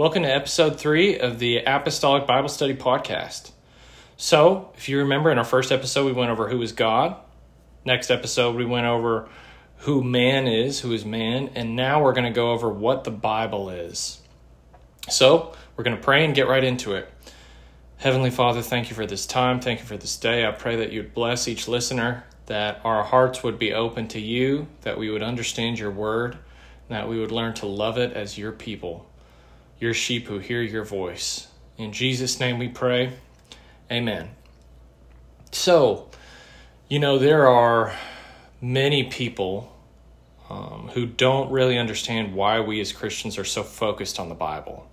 Welcome to episode three of the Apostolic Bible Study Podcast. So, if you remember, in our first episode, we went over who is God. Next episode, we went over who man is, who is man, and now we're going to go over what the Bible is. So, we're going to pray and get right into it. Heavenly Father, thank you for this time. Thank you for this day. I pray that you'd bless each listener, that our hearts would be open to you, that we would understand your word, that we would learn to love it as your people, your sheep who hear your voice. In Jesus' name we pray. Amen. So, you know, there are many people um, who don't really understand why we as Christians are so focused on the Bible.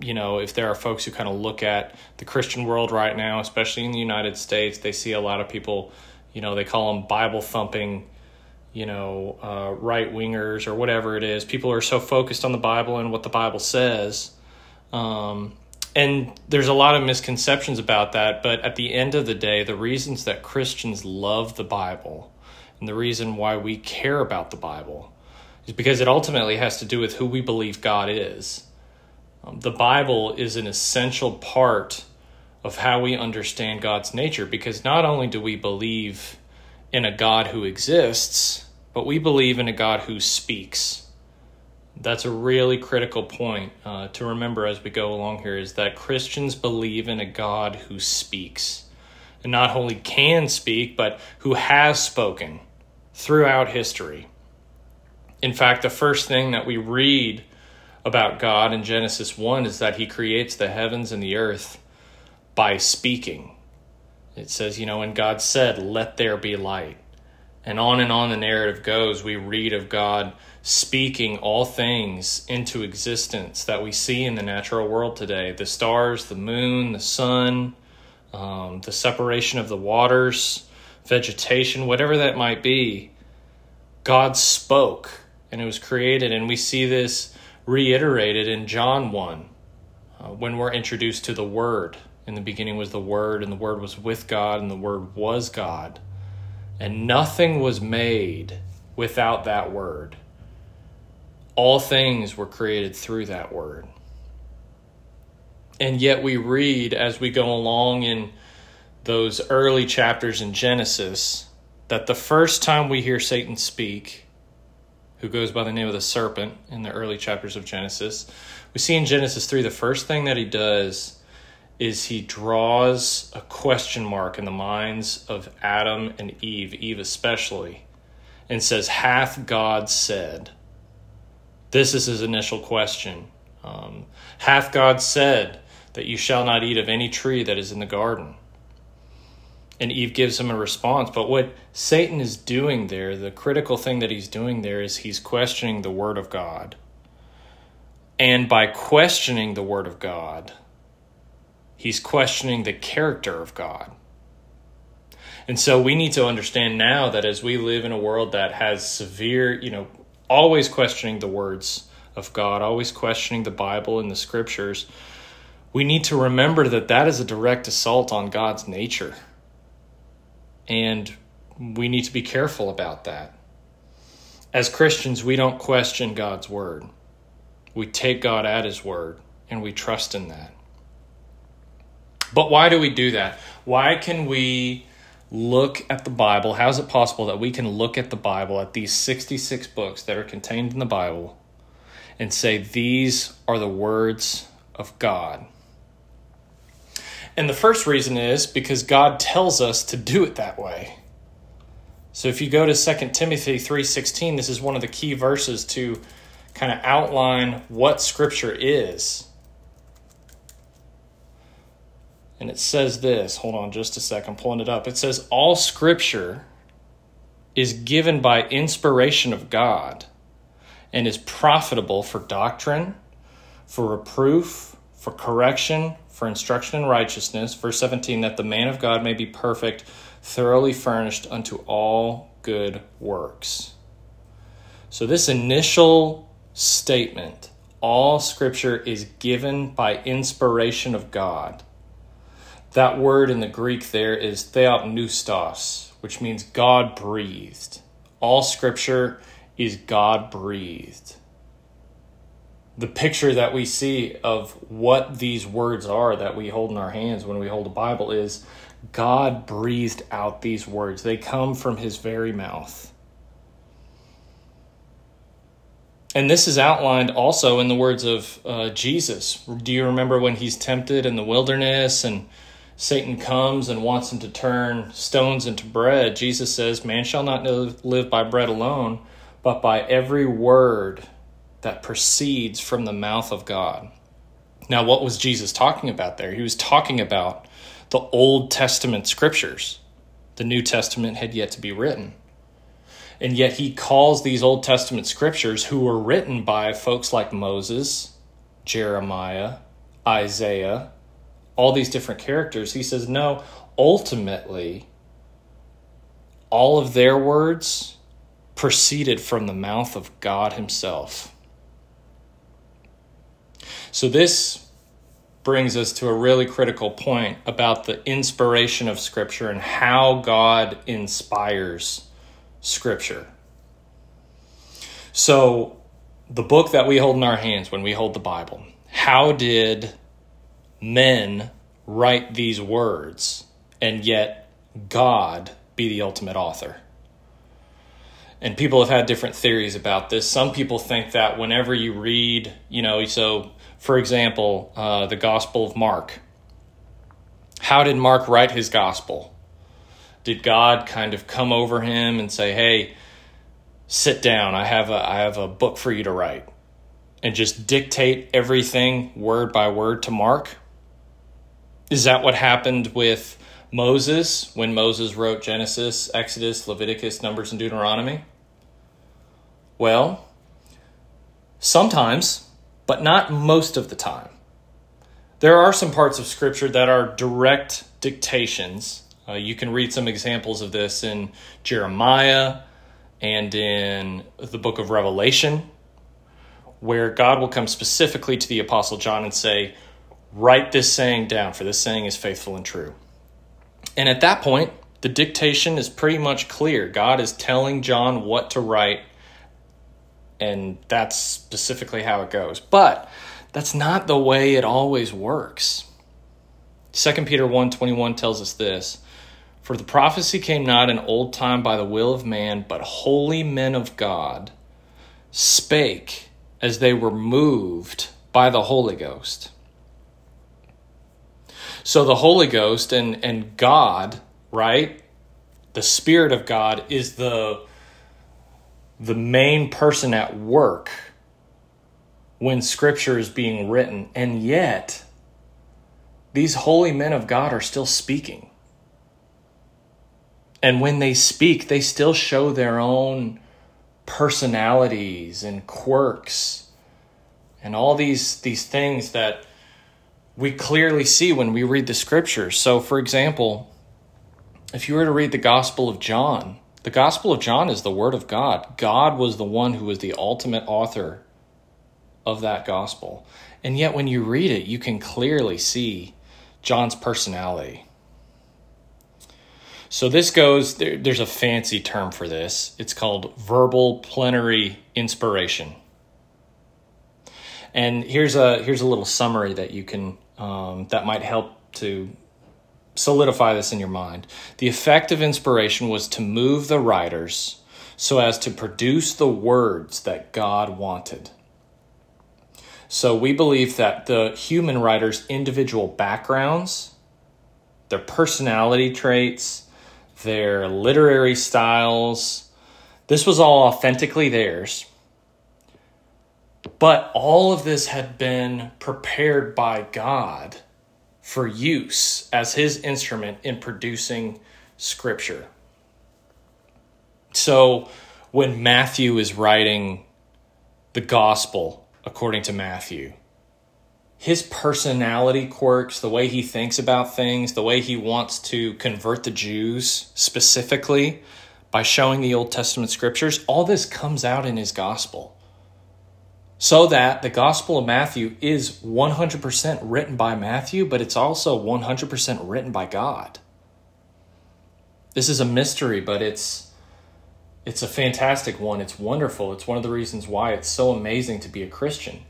You know, if there are folks who kind of look at the Christian world right now, especially in the United States, they see a lot of people, you know, they call them Bible thumping, you know, uh, right wingers or whatever it is. People are so focused on the Bible and what the Bible says. Um, and there's a lot of misconceptions about that, but at the end of the day, the reasons that Christians love the Bible and the reason why we care about the Bible is because it ultimately has to do with who we believe God is. Um, the Bible is an essential part of how we understand God's nature because not only do we believe in a God who exists, but we believe in a God who speaks. That's a really critical point uh, to remember as we go along here is that Christians believe in a God who speaks and not only can speak, but who has spoken throughout history. In fact, the first thing that we read about God in Genesis 1 is that he creates the heavens and the earth by speaking. It says, you know, and God said, Let there be light. And on and on the narrative goes. We read of God speaking all things into existence that we see in the natural world today the stars, the moon, the sun, um, the separation of the waters, vegetation, whatever that might be. God spoke and it was created. And we see this reiterated in John 1 uh, when we're introduced to the Word. In the beginning was the Word, and the Word was with God, and the Word was God. And nothing was made without that Word. All things were created through that Word. And yet we read as we go along in those early chapters in Genesis that the first time we hear Satan speak, who goes by the name of the serpent in the early chapters of Genesis, we see in Genesis 3 the first thing that he does is he draws a question mark in the minds of Adam and Eve, Eve especially, and says, Hath God said? This is his initial question. Um, hath God said that you shall not eat of any tree that is in the garden? And Eve gives him a response. But what Satan is doing there, the critical thing that he's doing there is he's questioning the Word of God. And by questioning the Word of God, he's questioning the character of God. And so we need to understand now that as we live in a world that has severe, you know, always questioning the words of God, always questioning the Bible and the scriptures, we need to remember that that is a direct assault on God's nature. And we need to be careful about that. As Christians, we don't question God's word. We take God at his word and we trust in that. But why do we do that? Why can we look at the Bible? How is it possible that we can look at the Bible, at these 66 books that are contained in the Bible, and say, These are the words of God? And the first reason is because God tells us to do it that way. So if you go to 2 Timothy 3:16, this is one of the key verses to kind of outline what scripture is. And it says this, hold on just a second, I'm pulling it up. It says all scripture is given by inspiration of God and is profitable for doctrine, for reproof, for correction, for instruction in righteousness. Verse 17, that the man of God may be perfect, thoroughly furnished unto all good works. So, this initial statement, all scripture is given by inspiration of God. That word in the Greek there is theopneustos, which means God breathed. All scripture is God breathed. the picture that we see of what these words are that we hold in our hands when we hold a Bible is God breathed out these words. They come from his very mouth. And this is outlined also in the words of uh, Jesus. Do you remember when he's tempted in the wilderness and Satan comes and wants him to turn stones into bread? Jesus says, Man shall not live by bread alone, but by every word that proceeds from the mouth of God. Now, what was Jesus talking about there? He was talking about the Old Testament scriptures. The New Testament had yet to be written. And yet he calls these Old Testament scriptures, who were written by folks like Moses, Jeremiah, Isaiah, all these different characters, he says, no, ultimately, all of their words proceeded from the mouth of God Himself. So, this brings us to a really critical point about the inspiration of Scripture and how God inspires Scripture. So, the book that we hold in our hands when we hold the Bible, how did men write these words and yet God be the ultimate author? And people have had different theories about this. Some people think that whenever you read, you know, so for example, uh, the Gospel of Mark. How did Mark write his gospel? Did God kind of come over him and say, "Hey, sit down. I have a I have a book for you to write," and just dictate everything word by word to Mark? Is that what happened with Moses when Moses wrote Genesis, Exodus, Leviticus, Numbers, and Deuteronomy? Well, sometimes but not most of the time. There are some parts of Scripture that are direct dictations. Uh, you can read some examples of this in Jeremiah and in the book of Revelation, where God will come specifically to the Apostle John and say, Write this saying down, for this saying is faithful and true. And at that point, the dictation is pretty much clear. God is telling John what to write and that's specifically how it goes. But that's not the way it always works. 2 Peter 1:21 tells us this, for the prophecy came not in old time by the will of man, but holy men of God spake as they were moved by the Holy Ghost. So the Holy Ghost and and God, right? The Spirit of God is the the main person at work when scripture is being written, and yet these holy men of God are still speaking. And when they speak, they still show their own personalities and quirks and all these these things that we clearly see when we read the scriptures. So for example, if you were to read the Gospel of John, the Gospel of John is the Word of God. God was the one who was the ultimate author of that Gospel. And yet, when you read it, you can clearly see John's personality. So, this goes, there, there's a fancy term for this. It's called verbal plenary inspiration. And here's a here's a little summary that you can um, that might help to solidify this in your mind. The effect of inspiration was to move the writers so as to produce the words that God wanted. So we believe that the human writer's individual backgrounds, their personality traits, their literary styles, this was all authentically theirs. But all of this had been prepared by God for use as his instrument in producing scripture. So when Matthew is writing the gospel according to Matthew, his personality quirks, the way he thinks about things, the way he wants to convert the Jews specifically by showing the Old Testament scriptures, all this comes out in his gospel so that the Gospel of Matthew is 100% written by Matthew, but it's also 100% written by God. This is a mystery, but it's it's a fantastic one. It's wonderful. It's one of the reasons why it's so amazing to be a Christian.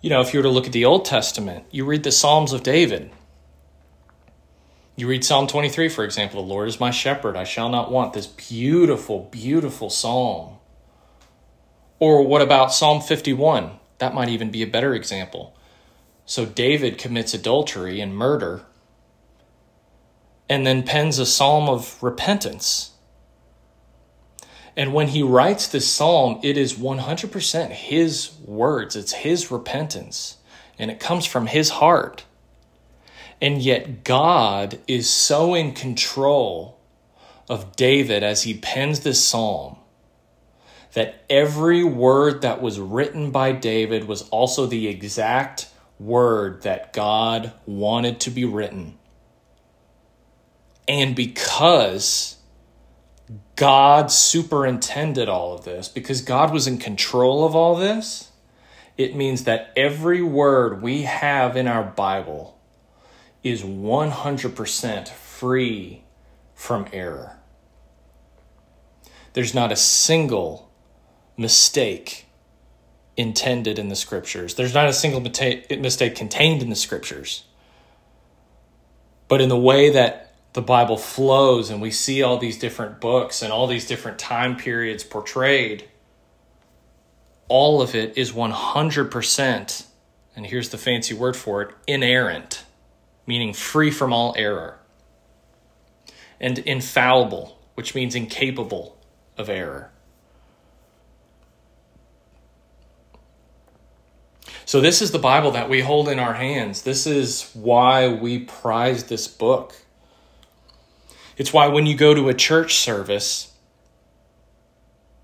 You know, if you were to look at the Old Testament, you read the Psalms of David. You read Psalm 23, for example, the Lord is my shepherd, I shall not want. This beautiful, beautiful psalm. Or what about Psalm 51? That might even be a better example. So David commits adultery and murder and then pens a psalm of repentance. And when he writes this psalm, it is 100% his words, it's his repentance, and it comes from his heart. And yet, God is so in control of David as he pens this psalm that every word that was written by David was also the exact word that God wanted to be written. And because God superintended all of this, because God was in control of all this, it means that every word we have in our Bible is 100% free from error. There's not a single mistake intended in the scriptures. There's not a single mistake contained in the scriptures. But in the way that the Bible flows and we see all these different books and all these different time periods portrayed, all of it is 100%, and here's the fancy word for it inerrant, meaning free from all error, and infallible, which means incapable of error. So, this is the Bible that we hold in our hands. This is why we prize this book. It's why when you go to a church service,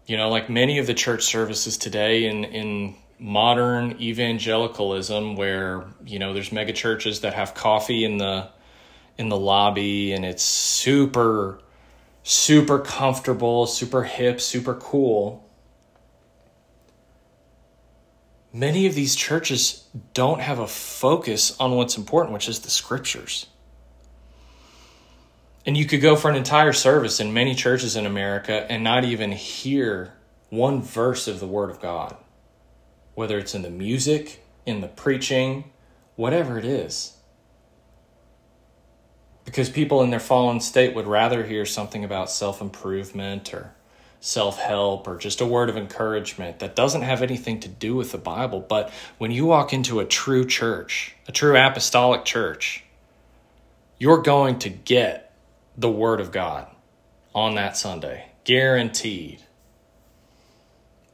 you know, like many of the church services today in, in modern evangelicalism, where, you know, there's mega churches that have coffee in the in the lobby and it's super super comfortable, super hip, super cool. Many of these churches don't have a focus on what's important, which is the scriptures. And you could go for an entire service in many churches in America and not even hear one verse of the Word of God, whether it's in the music, in the preaching, whatever it is. Because people in their fallen state would rather hear something about self improvement or self help or just a word of encouragement that doesn't have anything to do with the Bible. But when you walk into a true church, a true apostolic church, you're going to get the Word of God on that Sunday, guaranteed.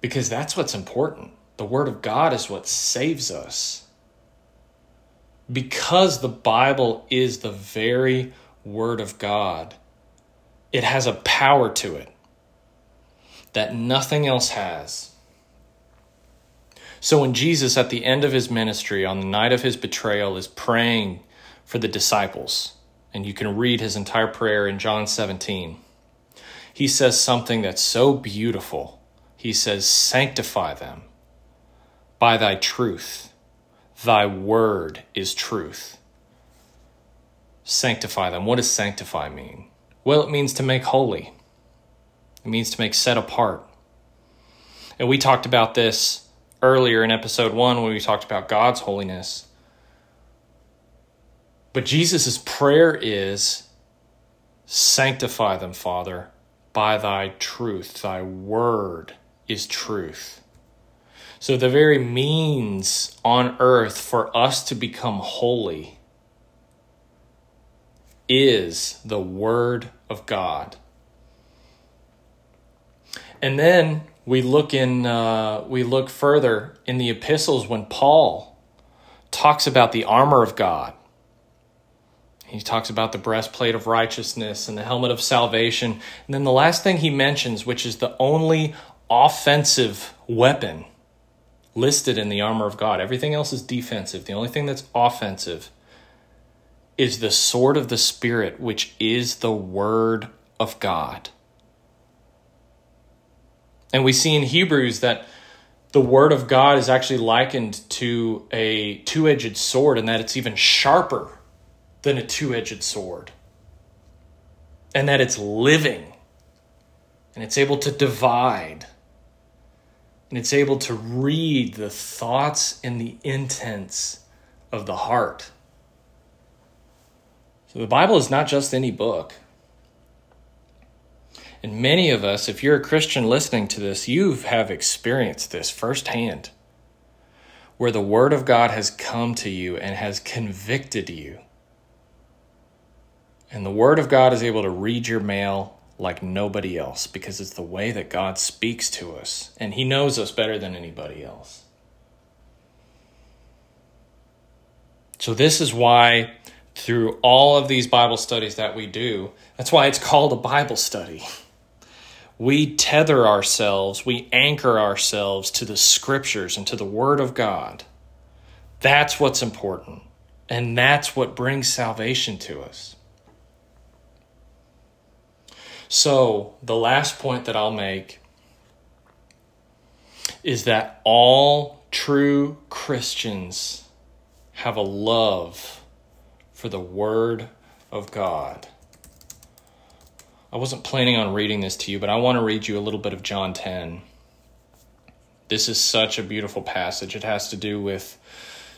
Because that's what's important. The Word of God is what saves us. Because the Bible is the very Word of God, it has a power to it that nothing else has. So when Jesus, at the end of his ministry, on the night of his betrayal, is praying for the disciples, and you can read his entire prayer in John 17, he says something that's so beautiful. He says, Sanctify them by thy truth. Thy word is truth. Sanctify them. What does sanctify mean? Well, it means to make holy. It means to make set apart. And we talked about this earlier in episode one when we talked about God's holiness. But Jesus' prayer is sanctify them, Father, by thy truth. Thy word is truth. So, the very means on earth for us to become holy is the Word of God. And then we look in uh, we look further in the epistles when Paul talks about the armor of God. He talks about the breastplate of righteousness and the helmet of salvation. And then the last thing he mentions, which is the only offensive weapon listed in the armor of God. Everything else is defensive. The only thing that's offensive is the sword of the Spirit, which is the word of God. And we see in Hebrews that the word of God is actually likened to a two edged sword, and that it's even sharper than a two edged sword. And that it's living and it's able to divide. and it's able to read the thoughts and the intents of the heart. So the Bible is not just any book. And many of us, if you're a Christian listening to this, you have experienced this firsthand, where the Word of God has come to you and has convicted you. And the Word of God is able to read your mail like nobody else because it's the way that God speaks to us, and He knows us better than anybody else. So, this is why through all of these Bible studies that we do. That's why it's called a Bible study. We tether ourselves, we anchor ourselves to the scriptures and to the Word of God. That's what's important. And that's what brings salvation to us. So, the last point that I'll make is that all true Christians have a love for the Word of God. I wasn't planning on reading this to you, but I want to read you a little bit of John 10. This is such a beautiful passage. It has to do with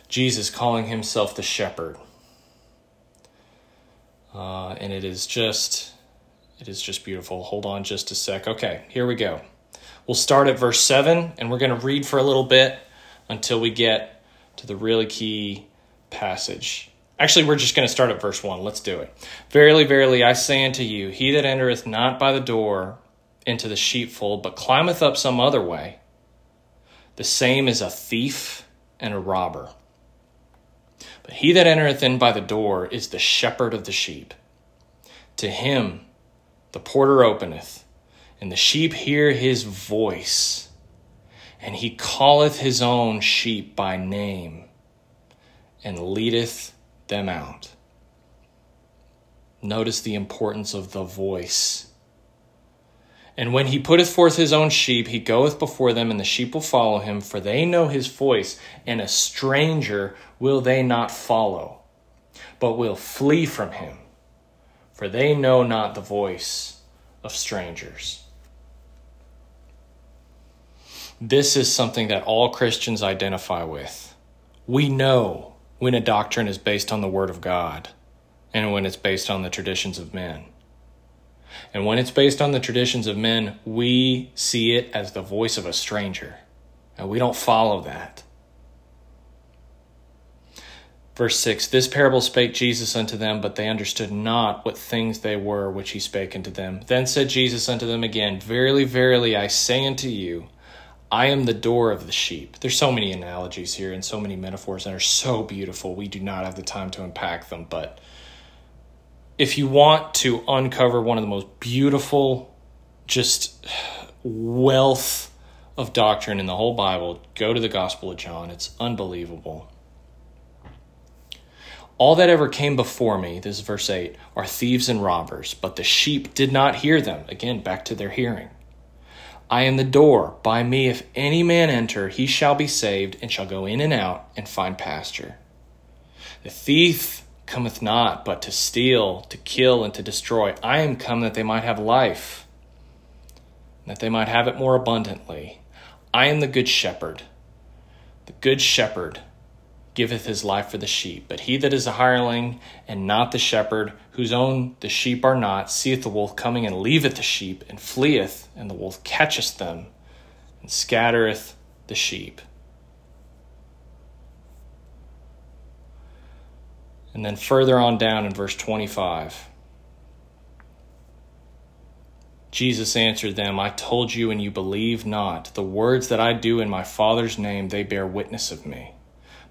Jesus calling himself the shepherd. Uh, and it is just it is just beautiful. Hold on just a sec. Okay, here we go. We'll start at verse 7 and we're going to read for a little bit until we get to the really key passage. Actually, we're just going to start at verse 1. Let's do it. Verily, verily, I say unto you, he that entereth not by the door into the sheepfold, but climbeth up some other way, the same is a thief and a robber. But he that entereth in by the door is the shepherd of the sheep. To him the porter openeth, and the sheep hear his voice, and he calleth his own sheep by name, and leadeth them out. Notice the importance of the voice. And when he putteth forth his own sheep, he goeth before them, and the sheep will follow him, for they know his voice, and a stranger will they not follow, but will flee from him, for they know not the voice of strangers. This is something that all Christians identify with. We know when a doctrine is based on the Word of God and when it's based on the traditions of men. And when it's based on the traditions of men, we see it as the voice of a stranger. And we don't follow that. Verse 6 This parable spake Jesus unto them, but they understood not what things they were which he spake unto them. Then said Jesus unto them again, Verily, verily, I say unto you, I am the door of the sheep. There's so many analogies here and so many metaphors that are so beautiful. We do not have the time to unpack them, but if you want to uncover one of the most beautiful, just wealth of doctrine in the whole Bible, go to the Gospel of John. It's unbelievable. All that ever came before me, this is verse 8, are thieves and robbers, but the sheep did not hear them. Again, back to their hearing. I am the door. By me, if any man enter, he shall be saved, and shall go in and out and find pasture. The thief cometh not but to steal, to kill, and to destroy. I am come that they might have life, that they might have it more abundantly. I am the good shepherd. The good shepherd giveth his life for the sheep. But he that is a hireling and not the shepherd, whose own the sheep are not, seeth the wolf coming and leaveth the sheep and fleeth, and the wolf catcheth them and scattereth the sheep. And then further on down in verse 25, Jesus answered them, I told you, and you believe not. The words that I do in my Father's name, they bear witness of me.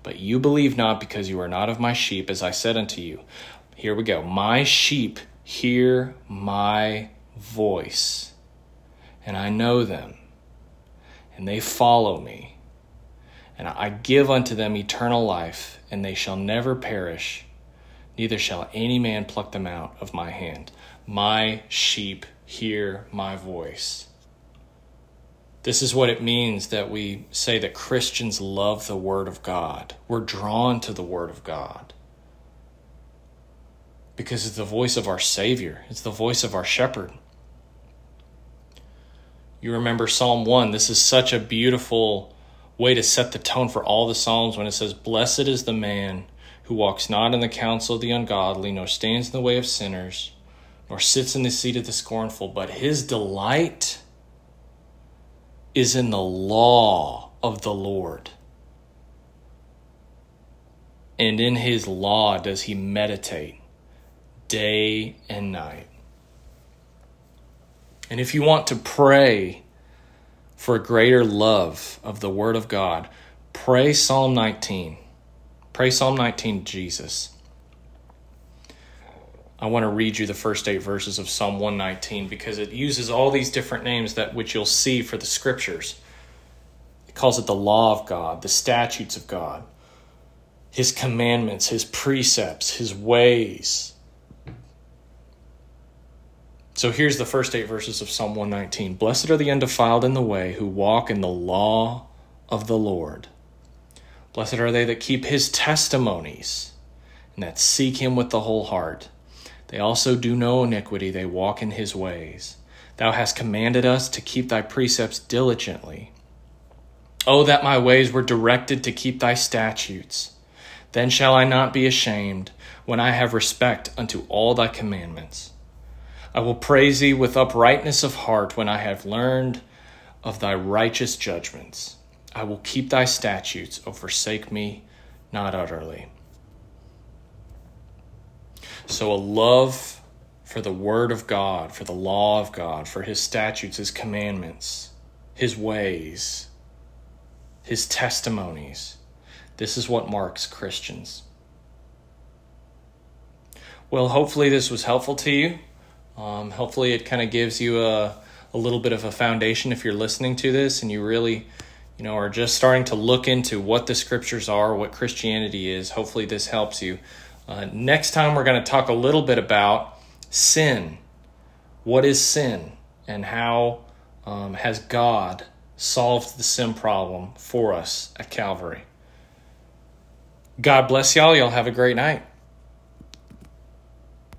But you believe not because you are not of my sheep, as I said unto you. Here we go. My sheep hear my voice, and I know them, and they follow me. And I give unto them eternal life, and they shall never perish, neither shall any man pluck them out of my hand. My sheep hear my voice. This is what it means that we say that Christians love the Word of God. We're drawn to the Word of God because it's the voice of our Savior, it's the voice of our shepherd. You remember Psalm 1. This is such a beautiful way to set the tone for all the Psalms when it says, Blessed is the man who walks not in the counsel of the ungodly, nor stands in the way of sinners, nor sits in the seat of the scornful, but his delight is in the law of the Lord. And in his law does he meditate day and night. And if you want to pray for a greater love of the Word of God, pray Psalm 19. Pray Psalm 19, Jesus. I want to read you the first eight verses of Psalm 119 because it uses all these different names that which you'll see for the scriptures. It calls it the law of God, the statutes of God, his commandments, his precepts, his ways, so here's the first eight verses of Psalm 119 Blessed are the undefiled in the way who walk in the law of the Lord. Blessed are they that keep his testimonies and that seek him with the whole heart. They also do no iniquity, they walk in his ways. Thou hast commanded us to keep thy precepts diligently. Oh, that my ways were directed to keep thy statutes. Then shall I not be ashamed when I have respect unto all thy commandments. I will praise thee with uprightness of heart when I have learned of thy righteous judgments. I will keep thy statutes, O forsake me not utterly. So, a love for the word of God, for the law of God, for his statutes, his commandments, his ways, his testimonies. This is what marks Christians. Well, hopefully, this was helpful to you. Um, hopefully, it kind of gives you a, a little bit of a foundation if you're listening to this and you really, you know, are just starting to look into what the scriptures are, what Christianity is. Hopefully, this helps you. Uh, next time, we're going to talk a little bit about sin. What is sin, and how um, has God solved the sin problem for us at Calvary? God bless y'all. Y'all have a great night.